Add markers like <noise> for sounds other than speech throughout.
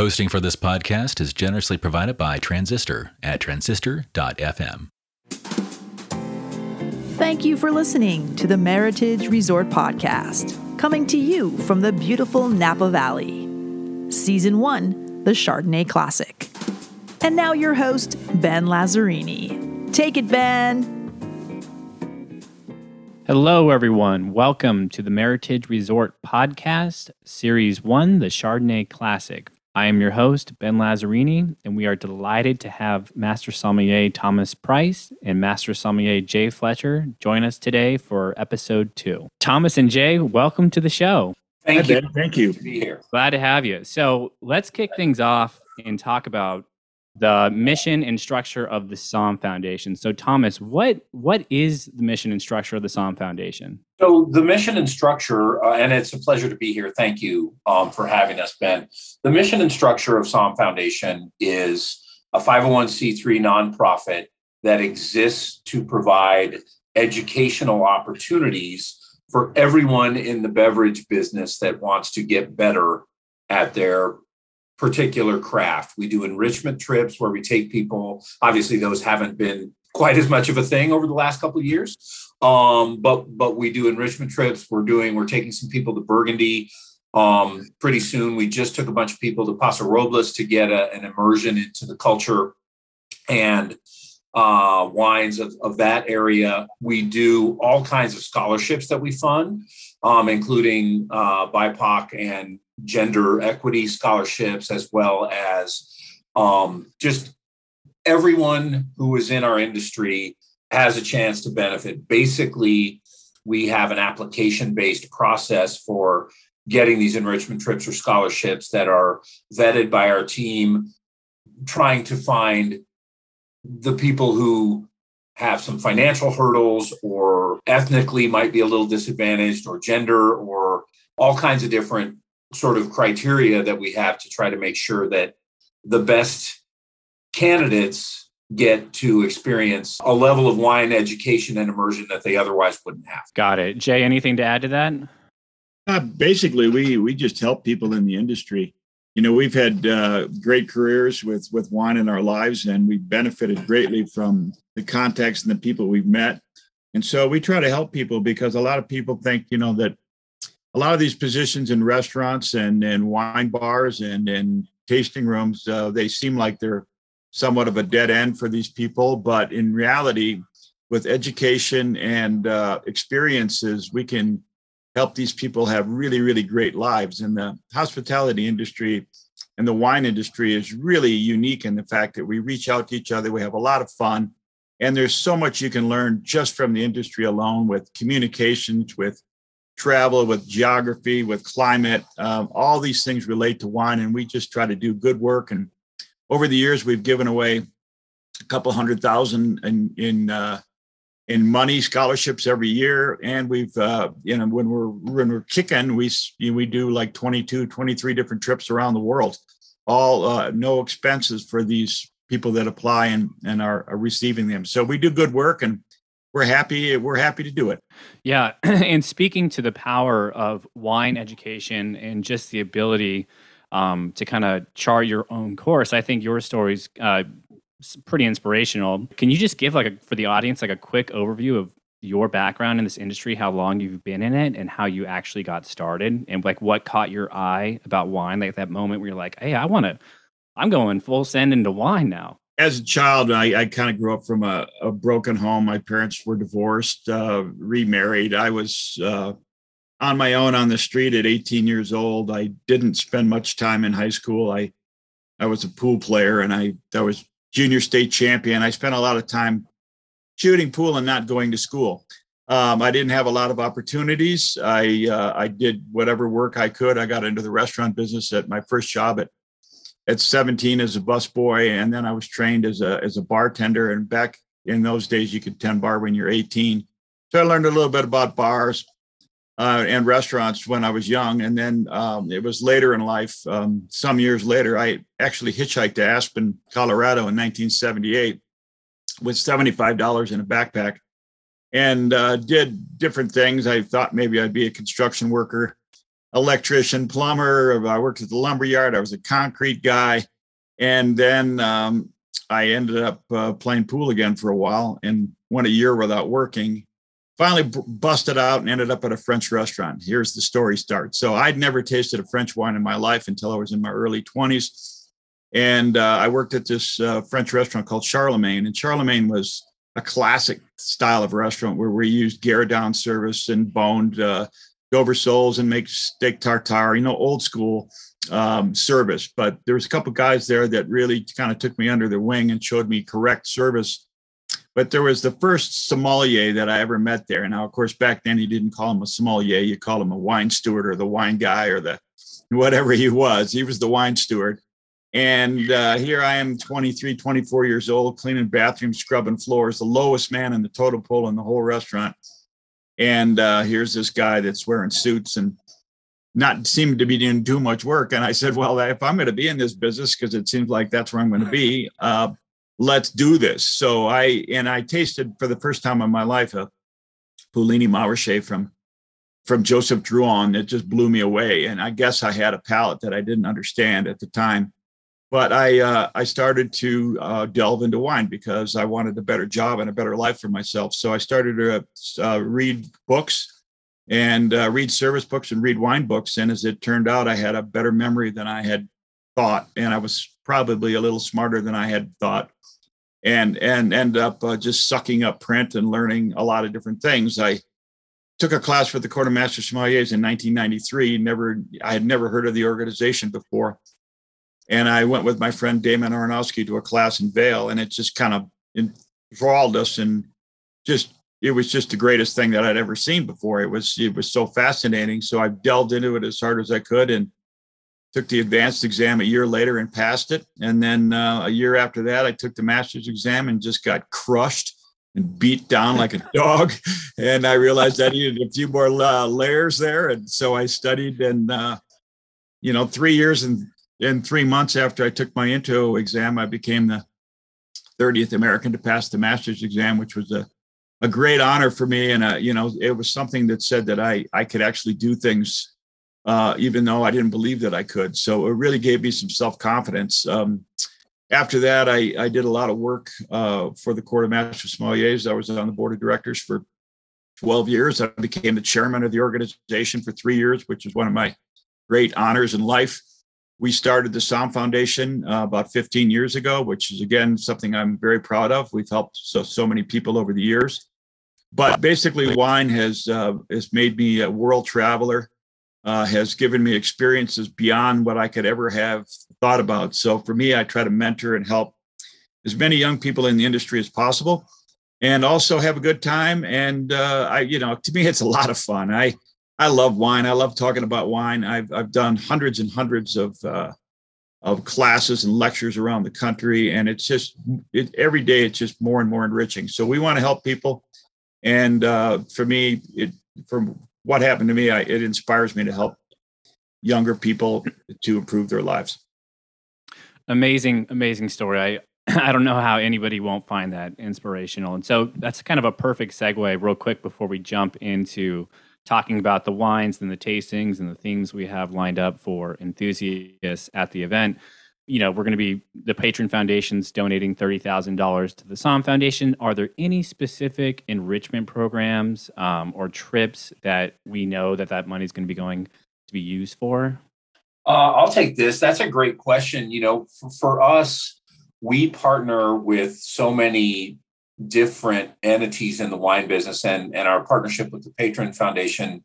Hosting for this podcast is generously provided by Transistor at transistor.fm. Thank you for listening to the Meritage Resort Podcast, coming to you from the beautiful Napa Valley. Season 1, the Chardonnay Classic. And now your host, Ben Lazzarini. Take it, Ben. Hello, everyone. Welcome to the Meritage Resort Podcast, Series 1, the Chardonnay Classic. I am your host, Ben Lazzarini, and we are delighted to have Master Sommelier Thomas Price and Master Sommelier Jay Fletcher join us today for episode two. Thomas and Jay, welcome to the show. Thank Hi, you. Ben. Thank you. Glad To be here. Glad to have you. So let's kick things off and talk about the mission and structure of the Somm Foundation. So, Thomas, what what is the mission and structure of the Somm Foundation? So the mission and structure, uh, and it's a pleasure to be here. Thank you um, for having us, Ben. The mission and structure of Somm Foundation is a 501c3 nonprofit that exists to provide educational opportunities for everyone in the beverage business that wants to get better at their particular craft. We do enrichment trips where we take people, obviously those haven't been quite as much of a thing over the last couple of years. Um, but but we do enrichment trips. We're doing we're taking some people to Burgundy. Um, pretty soon we just took a bunch of people to Paso Robles to get a, an immersion into the culture and uh, wines of, of that area. We do all kinds of scholarships that we fund, um, including uh, BIPOC and gender equity scholarships, as well as um, just everyone who is in our industry has a chance to benefit. Basically, we have an application based process for getting these enrichment trips or scholarships that are vetted by our team, trying to find the people who have some financial hurdles or ethnically might be a little disadvantaged or gender or all kinds of different sort of criteria that we have to try to make sure that the best candidates get to experience a level of wine education and immersion that they otherwise wouldn't have. Got it. Jay, anything to add to that? Uh, basically, we we just help people in the industry. You know, we've had uh, great careers with with wine in our lives, and we've benefited greatly from the contacts and the people we've met. And so we try to help people because a lot of people think, you know, that a lot of these positions in restaurants and and wine bars and and tasting rooms, uh, they seem like they're somewhat of a dead end for these people, but in reality, with education and uh, experiences, we can help these people have really, really great lives. And the hospitality industry and the wine industry is really unique in the fact that we reach out to each other, we have a lot of fun, and there's so much you can learn just from the industry alone with communications, with travel, with geography, with climate. Um, all these things relate to wine, and we just try to do good work. And over the years, we've given away a couple hundred thousand in in uh, in money scholarships every year and we've uh, you know when we're when we're kicking we you know, we do like 22 23 different trips around the world all uh, no expenses for these people that apply and and are, are receiving them so we do good work and we're happy we're happy to do it Yeah. <clears throat> and speaking to the power of wine education and just the ability um, to kind of chart your own course, I think your story's uh, pretty inspirational. Can you just give like a, for the audience like a quick overview of your background in this industry, how long you've been in it, and how you actually got started, and like what caught your eye about wine, like that moment where you're like, "Hey, I want to, I'm going full send into wine now." As a child i, I kind of grew up from a, a broken home. My parents were divorced uh, remarried. I was uh, on my own on the street at 18 years old. I didn't spend much time in high school. I i was a pool player and i i was junior state champion. I spent a lot of time shooting pool and not going to school. Um, i didn't have a lot of opportunities. I uh, i did whatever work i could. I got into the restaurant business at my first job at at 17 as a busboy, and then I was trained as a as a bartender. And back in those days, you could 10 bar when you're 18. So I learned a little bit about bars uh, and restaurants when I was young. And then um, it was later in life, um, some years later, I actually hitchhiked to Aspen, Colorado in 1978 with $75 in a backpack and uh, did different things. I thought maybe I'd be a construction worker. Electrician, plumber. I worked at the lumber yard. I was a concrete guy, and then um, I ended up uh, playing pool again for a while and went a year without working. Finally, b- busted out and ended up at a French restaurant. Here's the story start. So I'd never tasted a French wine in my life until I was in my early 20s. And uh, I worked at this uh, French restaurant called Charlemagne. And Charlemagne was a classic style of restaurant where we used gueridon service and boned uh, Dover soles and make steak tartare, you know, old school um, service. But there was a couple guys there that really kind of took me under their wing and showed me correct service. But there was the first sommelier that I ever met there. Now, of course, back then you didn't call him a sommelier; you called him a wine steward or the wine guy or the whatever he was. He was the wine steward. And uh, here I am, 23, 24 years old, cleaning bathrooms, scrubbing floors, the lowest man in the total pole in the whole restaurant. And uh, here's this guy that's wearing suits and not seeming to be doing too much work. And I said, well, if I'm going to be in this business, because it seems like that's where I'm going to be, uh, let's do this. So I, and I tasted for the first time in my life a Puligny Montrachet from from Joseph Drouhin. It just blew me away. And I guess I had a palate that I didn't understand at the time. But I uh, I started to uh, delve into wine because I wanted a better job and a better life for myself. So I started to uh, read books and uh, read service books and read wine books. And as it turned out, I had a better memory than I had thought, and I was probably a little smarter than I had thought, and and end up uh, just sucking up print and learning a lot of different things. I took a class for the Court of Master Sommeliers in 1993. Never, I had never heard of the organization before, and I went with my friend Damon Aronofsky to a class in Vail, and it just kind of enthralled us and just it was just the greatest thing that I'd ever seen before. It was it was so fascinating. So I delved into it as hard as I could and took the advanced exam a year later and passed it. And then uh, a year after that, I took the master's exam and just got crushed and beat down like a <laughs> dog. And I realized I needed a few more uh, layers there. And so I studied and, uh, you know, three years and, and three months after I took my intro exam, I became the 30th American to pass the master's exam, which was a a great honor for me, and uh, you know, it was something that said that I I could actually do things, uh, even though I didn't believe that I could. So it really gave me some self confidence. Um, after that, I I did a lot of work uh, for the Court of Master Sommeliers. I was on the board of directors for 12 years. I became the chairman of the organization for three years, which is one of my great honors in life. We started the Somm Foundation uh, about 15 years ago, which is again something I'm very proud of. We've helped so so many people over the years. But basically wine has uh, has made me a world traveler uh, has given me experiences beyond what i could ever have thought about. So for me i try to mentor and help as many young people in the industry as possible and also have a good time. And uh, i you know to me it's a lot of fun. I i love wine i love talking about wine i've, I've done hundreds and hundreds of uh, of classes and lectures around the country and it's just it, every day it's just more and more enriching so we want to help people and uh, for me, it from what happened to me, I, it inspires me to help younger people to improve their lives. Amazing, amazing story. I <clears throat> I don't know how anybody won't find that inspirational. And so that's kind of a perfect segue, real quick, before we jump into talking about the wines and the tastings and the things we have lined up for enthusiasts at the event you know, we're going to be the patron foundations donating $30,000 to the Somm Foundation. Are there any specific enrichment programs um, or trips that we know that that money is going to be going to be used for? Uh, I'll take this. That's a great question. You know, for, for us, we partner with so many different entities in the wine business, and, and our partnership with the Patron Foundation,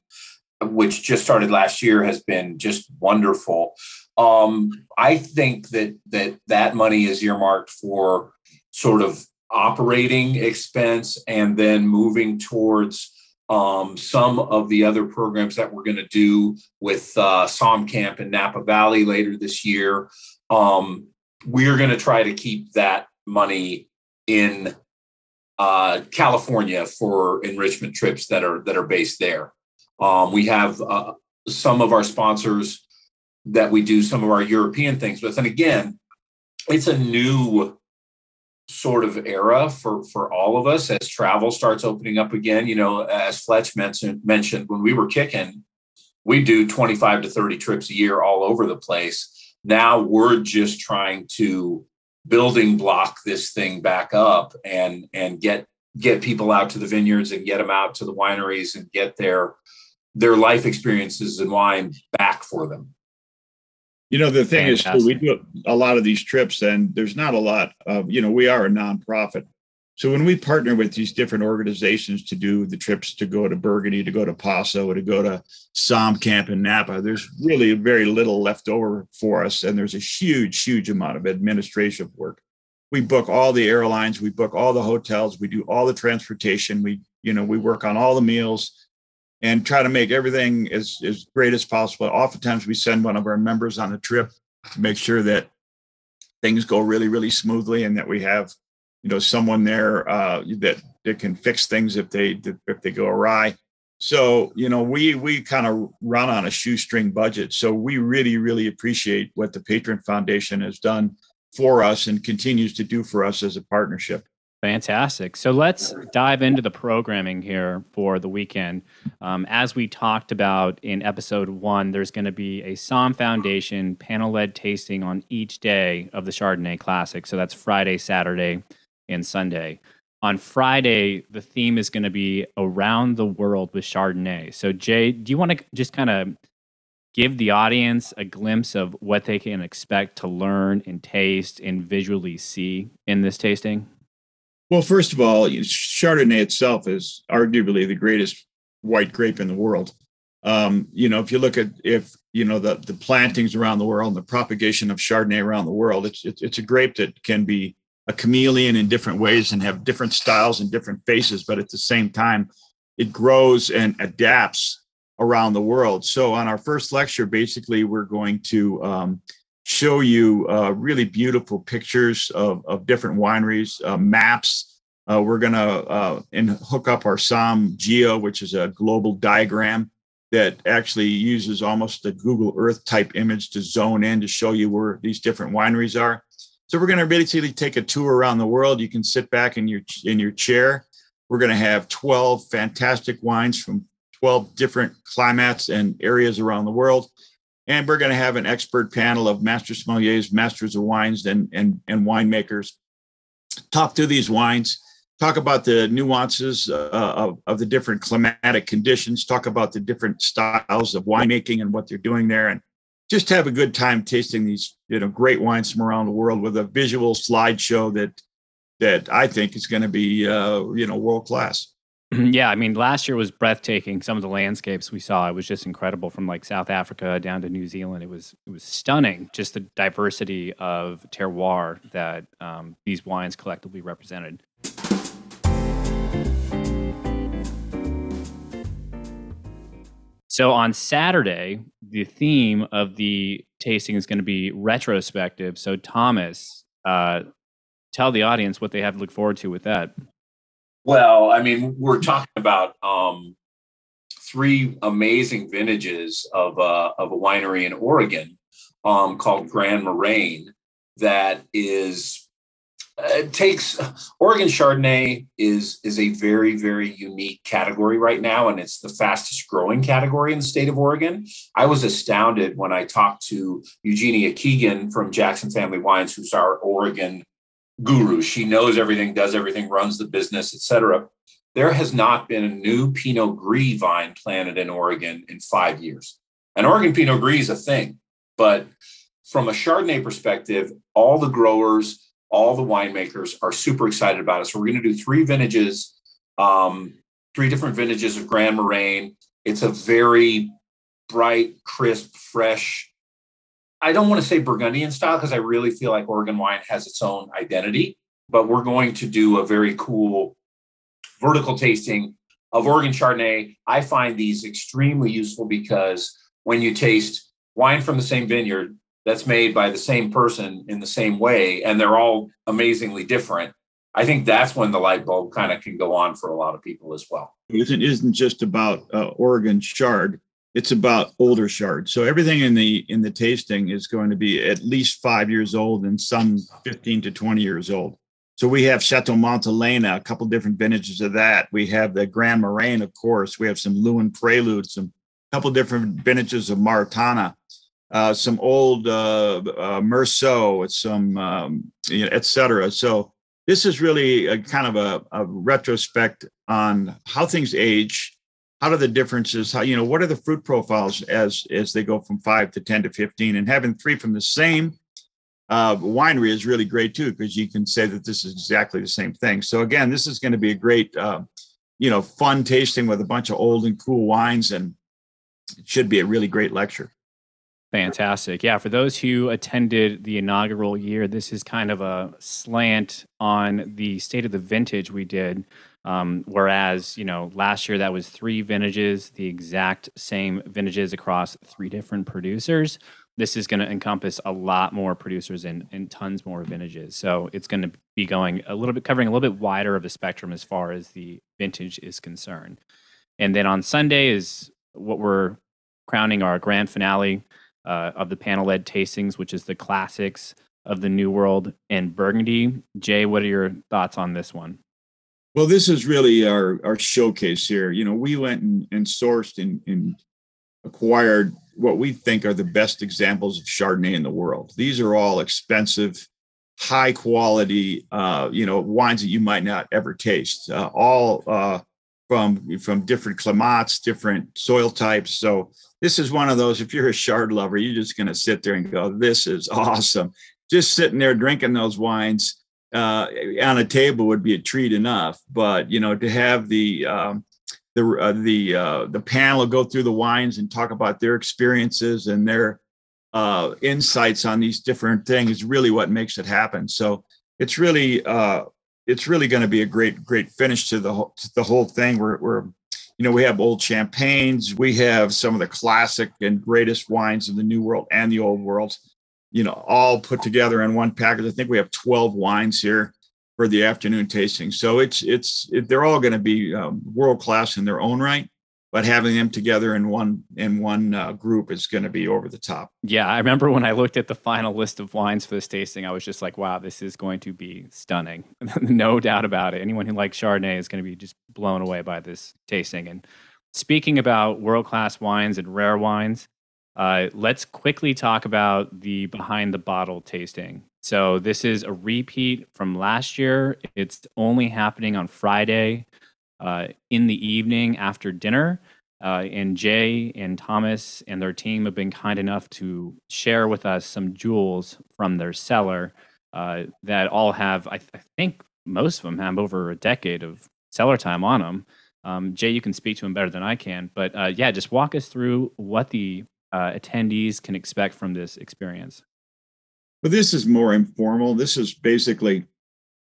which just started last year, has been just wonderful. Um, I think that that that money is earmarked for sort of operating expense and then moving towards um, some of the other programs that we're going to do with uh, Somm Camp in Napa Valley later this year. Um, we're going to try to keep that money in uh, California for enrichment trips that are that are based there. Um, we have uh, some of our sponsors that we do some of our European things with. And again, it's a new sort of era for for all of us as travel starts opening up again. You know, as Fletch mentioned mentioned when we were kicking, we do 25 to 30 trips a year all over the place. Now we're just trying to building block this thing back up and and get get people out to the vineyards and get them out to the wineries and get their their life experiences and wine back for them. You know, the thing Fantastic. is, we do a lot of these trips, and there's not a lot of, you know, we are a nonprofit. So when we partner with these different organizations to do the trips to go to Burgundy, to go to Paso, to go to Somm Camp in Napa, there's really very little left over for us. And there's a huge, huge amount of administrative work. We book all the airlines, we book all the hotels, we do all the transportation, we, you know, we work on all the meals and try to make everything as, as great as possible. Oftentimes we send one of our members on a trip to make sure that things go really, really smoothly and that we have you know someone there uh, that that can fix things if they if they go awry. So you know we we kind of run on a shoestring budget. So we really really appreciate what the Patron Foundation has done for us and continues to do for us as a partnership. Fantastic. So let's dive into the programming here for the weekend. Um, as we talked about in episode one, there's going to be a Somm Foundation panel led tasting on each day of the Chardonnay Classic. So that's Friday, Saturday, and Sunday. On Friday, the theme is going to be around the world with Chardonnay. So, Jay, do you want to just kind of give the audience a glimpse of what they can expect to learn and taste and visually see in this tasting? Well, first of all, Chardonnay itself is arguably the greatest white grape in the world. Um, you know, if you look at if you know the the plantings around the world and the propagation of Chardonnay around the world, it's it's, it's a grape that can be a chameleon in different ways and have different styles and different faces, but at the same time, it grows and adapts around the world. So, on our first lecture, basically, we're going to um, show you uh, really beautiful pictures of, of different wineries, uh, maps. Uh, we're going to uh, and hook up our Somm Geo, which is a global diagram that actually uses almost a Google Earth type image to zone in to show you where these different wineries are. So we're going to basically take a tour around the world. You can sit back in your in your chair. We're going to have 12 fantastic wines from 12 different climates and areas around the world. And we're going to have an expert panel of master sommeliers, masters of wines, and, and, and winemakers talk through these wines, talk about the nuances uh, of, of the different climatic conditions, talk about the different styles of winemaking and what they're doing there, and just have a good time tasting these you know great wines from around the world with a visual slideshow that that I think is going to be uh, you know world class. Yeah, I mean, last year was breathtaking. Some of the landscapes we saw, it was just incredible. From like South Africa down to New Zealand, it was it was stunning. Just the diversity of terroir that um, these wines collectively represented. So on Saturday, the theme of the tasting is going to be retrospective. So Thomas, uh, tell the audience what they have to look forward to with that. Well, I mean, we're talking about um, three amazing vintages of uh, of a winery in Oregon um, called Gran Moraine that is Uh, it takes Oregon Chardonnay is is a very very unique category right now, and it's the fastest growing category in the state of Oregon. I was astounded when I talked to Eugenia Keegan from Jackson Family Wines, who's our Oregon guru. She knows everything, does everything, runs the business, etc. There has not been a new Pinot Gris vine planted in Oregon in five years. And Oregon Pinot Gris is a thing, but from a Chardonnay perspective, all the growers all the winemakers are super excited about it. So we're going to do three vintages, um, three different vintages of Gran Moraine. It's a very bright, crisp, fresh. I don't want to say Burgundian style because I really feel like Oregon wine has its own identity, but we're going to do a very cool vertical tasting of Oregon Chardonnay. I find these extremely useful because when you taste wine from the same vineyard, that's made by the same person in the same way and they're all amazingly different i think that's when the light bulb kind of can go on for a lot of people as well it isn't just about uh, oregon chard it's about older chard so everything in the in the tasting is going to be at least five years old and some 15 to 20 years old so we have Chateau Montelena, a couple different vintages of that. We have the Gran Moraine, of course. We have some Leeuwin Prelude, some couple different vintages of Maritana, uh, some old uh, uh, Meursault, some um, you know, et cetera. So this is really a kind of a, a retrospect on how things age. How do the differences? How you know what are the fruit profiles as as they go from five to ten to fifteen, and having three from the same uh, winery is really great too because you can say that this is exactly the same thing. So again, this is going to be a great, uh, you know, fun tasting with a bunch of old and cool wines, and it should be a really great lecture. Fantastic. Yeah, for those who attended the inaugural year, this is kind of a slant on the state of the vintage we did. Um, whereas, you know, last year that was three vintages, the exact same vintages across three different producers this is going to encompass a lot more producers and, and tons more vintages. So it's going to be going a little bit, covering a little bit wider of a spectrum as far as the vintage is concerned. And then on Sunday is what we're crowning our grand finale uh, of the panel led tastings, which is the classics of the New World and Burgundy. Jay, what are your thoughts on this one? Well, this is really our, our showcase here. You know, we went and, and sourced and, and acquired what we think are the best examples of Chardonnay in the world. These are all expensive, high quality, uh, you know, wines that you might not ever taste. Uh, all uh, from from different climats, different soil types. So this is one of those. If you're a shard lover, you're just going to sit there and go, "This is awesome." Just sitting there drinking those wines uh, on a table would be a treat enough. But you know, to have the um, the uh, the uh, the panel go through the wines and talk about their experiences and their uh, insights on these different things. Is really what makes it happen. So it's really uh, it's really going to be a great great finish to the whole, to the whole thing. We're, we're you know we have old champagnes, we have some of the classic and greatest wines of the New World and the Old World. You know, all put together in one package. I think we have 12 wines here for the afternoon tasting. So it's it's it, they're all going to be um, world class in their own right, but having them together in one in one uh, group is going to be over the top. Yeah, I remember when I looked at the final list of wines for this tasting, I was just like, wow, this is going to be stunning. <laughs> no doubt about it. Anyone who likes Chardonnay is going to be just blown away by this tasting. And speaking about world class wines and rare wines. Uh, let's quickly talk about the behind the bottle tasting. So this is a repeat from last year. It's only happening on Friday uh, in the evening after dinner. Uh, and Jay and Thomas and their team have been kind enough to share with us some jewels from their cellar uh, that all have, I, th- I, think most of them have over a decade of cellar time on them. Um, Jay, you can speak to them better than I can, but uh, yeah, just walk us through what the uh, attendees can expect from this experience. But this is more informal. This is basically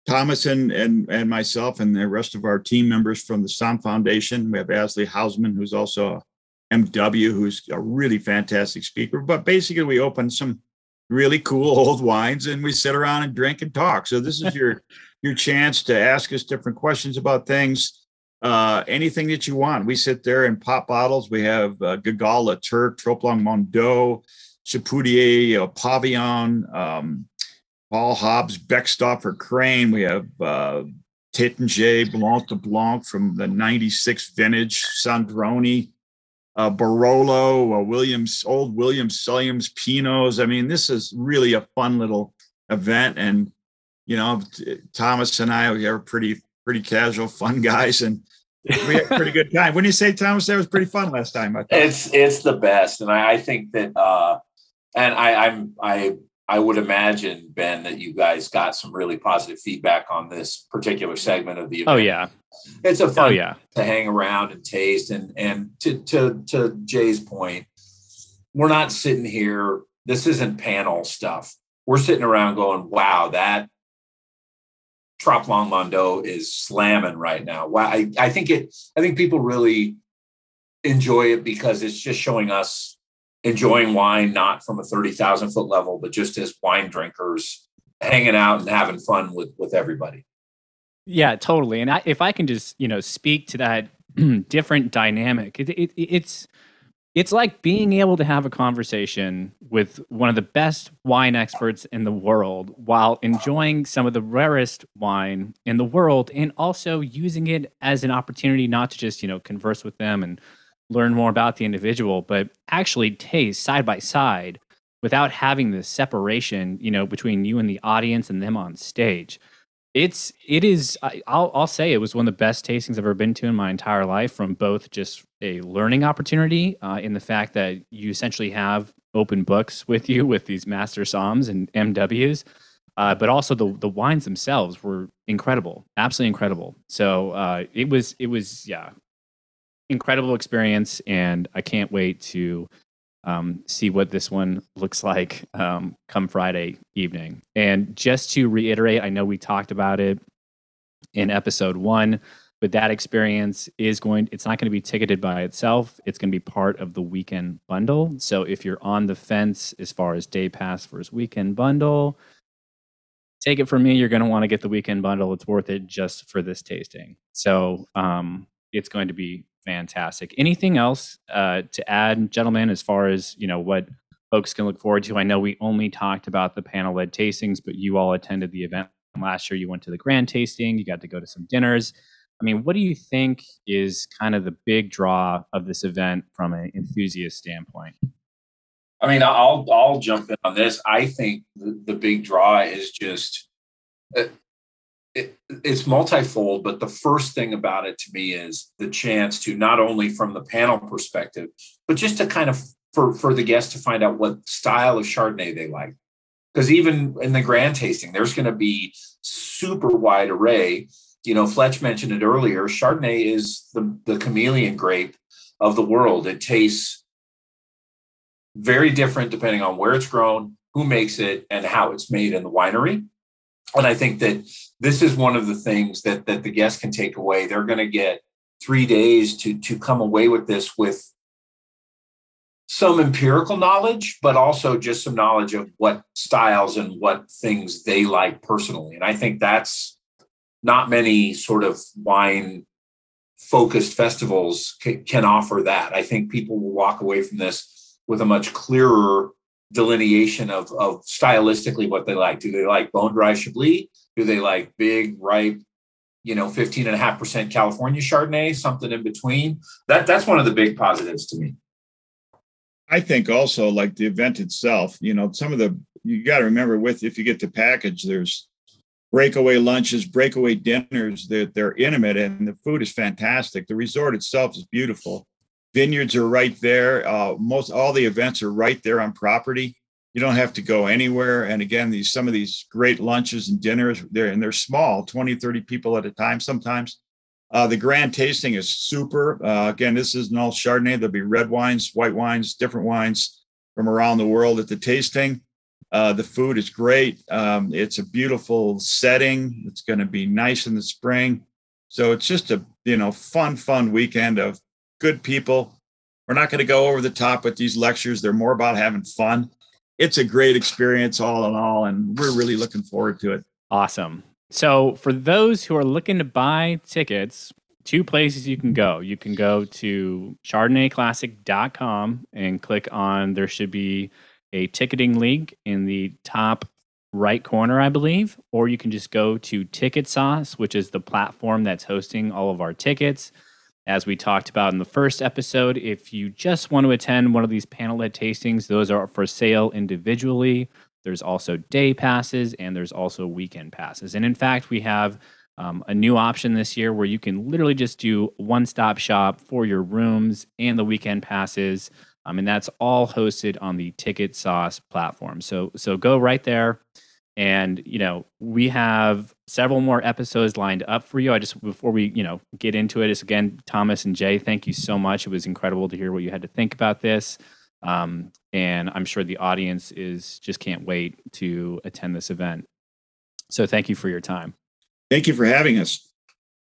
Thomas and, and, and myself and the rest of our team members from the Somm Foundation. We have Ashley Hausman, who's also a MW, who's a really fantastic speaker. But basically, we open some really cool <laughs> old wines and we sit around and drink and talk. So this is your <laughs> your chance to ask us different questions about things, uh, anything that you want. We sit there and pop bottles. We have uh, Guigal, La Turque, Troplong Mondot, Chapoutier, uh, Pavillon, um, Paul Hobbs, Beckstoffer Crane. We have uh, Taittinger, Blanc de Blanc from the 96 vintage, Sandrone, uh, Barolo, uh, Williams, old Williams, Sulliams, Pinots. I mean, this is really a fun little event. And, you know, Thomas and I, we are pretty, pretty casual, fun guys. And we had a pretty good time. When you say Thomas, that was pretty fun last time. It's it's the best, and I, I think that uh, and I, I'm I I would imagine Ben that you guys got some really positive feedback on this particular segment of the oh, event. Oh yeah, it's a oh, fun oh, yeah. to hang around and taste and and to to to Jay's point, we're not sitting here. This isn't panel stuff. We're sitting around going, "Wow, that Troplong Mondot is slamming right now." Wow, I, I think it. I think people really enjoy it because it's just showing us enjoying wine not from a 30,000 foot level, but just as wine drinkers hanging out and having fun with with everybody. Yeah, totally. And I, if I can just you know speak to that <clears throat> different dynamic, it, it, it's it's like being able to have a conversation with one of the best wine experts in the world while enjoying some of the rarest wine in the world and also using it as an opportunity not to just you know converse with them and learn more about the individual, but actually taste side by side without having the separation, you know, between you and the audience and them on stage. It's it is I, will I'll say it was one of the best tastings I've ever been to in my entire life. From both just a learning opportunity uh, in the fact that you essentially have open books with you with these master somms and MWs, uh, but also the the wines themselves were incredible, absolutely incredible. So uh, it was it was yeah, incredible experience, and I can't wait to um, see what this one looks like um, come Friday evening. And just to reiterate, I know we talked about it in episode one, but that experience is going, it's not going to be ticketed by itself. It's going to be part of the weekend bundle. So if you're on the fence as far as day pass versus weekend bundle, take it from me, you're going to want to get the weekend bundle. It's worth it just for this tasting. So um, it's going to be fantastic. Anything else uh, to add, gentlemen, as far as you know what folks can look forward to? I know we only talked about the panel-led tastings, but you all attended the event last year. You went to the grand tasting. You got to go to some dinners. I mean, what do you think is kind of the big draw of this event from an enthusiast standpoint? I mean, I'll I'll jump in on this. I think the, the big draw is just uh, it, it's multifold, but the first thing about it to me is the chance to not only from the panel perspective, but just to kind of for for the guests to find out what style of Chardonnay they like. Because even in the grand tasting, there's going to be super wide array. You know, Fletch mentioned it earlier. Chardonnay is the the chameleon grape of the world. It tastes very different depending on where it's grown, who makes it, and how it's made in the winery and I think that this is one of the things that that the guests can take away. They're going to get three days to to come away with this with some empirical knowledge, but also just some knowledge of what styles and what things they like personally. And I think that's not many sort of wine focused festivals can, can offer that. I think people will walk away from this with a much clearer delineation of, of stylistically what they like. Do they like bone dry Chablis? Do they like big, ripe, you know, 15 and a half percent California Chardonnay, something in between? That that's one of the big positives to me. I think also like the event itself, you know, some of the you got to remember with if you get the package, there's breakaway lunches, breakaway dinners. They're, they're intimate and the food is fantastic. The resort itself is beautiful vineyards are right there. Uh, most all the events are right there on property. You don't have to go anywhere. And again, these some of these great lunches and dinners, they're and they're small, 20, 30 people at a time sometimes. Uh, the grand tasting is super. Uh, again, this isn't all Chardonnay. There'll be red wines, white wines, different wines from around the world at the tasting. Uh, the food is great. Um, it's a beautiful setting. It's going to be nice in the spring. So it's just a you know fun, fun weekend of good people. We're not going to go over the top with these lectures. They're more about having fun. It's a great experience, all in all, and we're really looking forward to it. Awesome. So, for those who are looking to buy tickets, two places you can go. You can go to chardonnayclassic.com and click on there should be a ticketing link in the top right corner, I believe, or you can just go to Ticket Sauce, which is the platform that's hosting all of our tickets. As we talked about in the first episode, if you just want to attend one of these panel led tastings, those are for sale individually. There's also day passes and there's also weekend passes. And in fact, we have um, a new option this year where you can literally just do one stop shop for your rooms and the weekend passes. Um, and that's all hosted on the Ticket Sauce platform. So, so go right there. And, you know, we have several more episodes lined up for you. I just, before we, you know, get into it, is again, Thomas and Jay, thank you so much. It was incredible to hear what you had to think about this. Um, and I'm sure the audience is just can't wait to attend this event. So thank you for your time. Thank you for having us.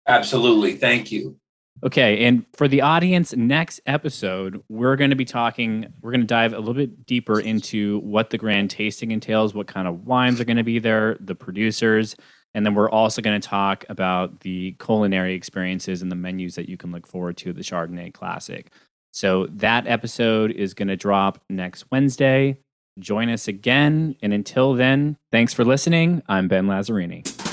Absolutely. Thank you. Okay, and for the audience, next episode, we're going to be talking, we're going to dive a little bit deeper into what the grand tasting entails, what kind of wines are going to be there, the producers, and then we're also going to talk about the culinary experiences and the menus that you can look forward to at the Chardonnay Classic. So that episode is going to drop next Wednesday. Join us again. And until then, thanks for listening. I'm Ben Lazzarini.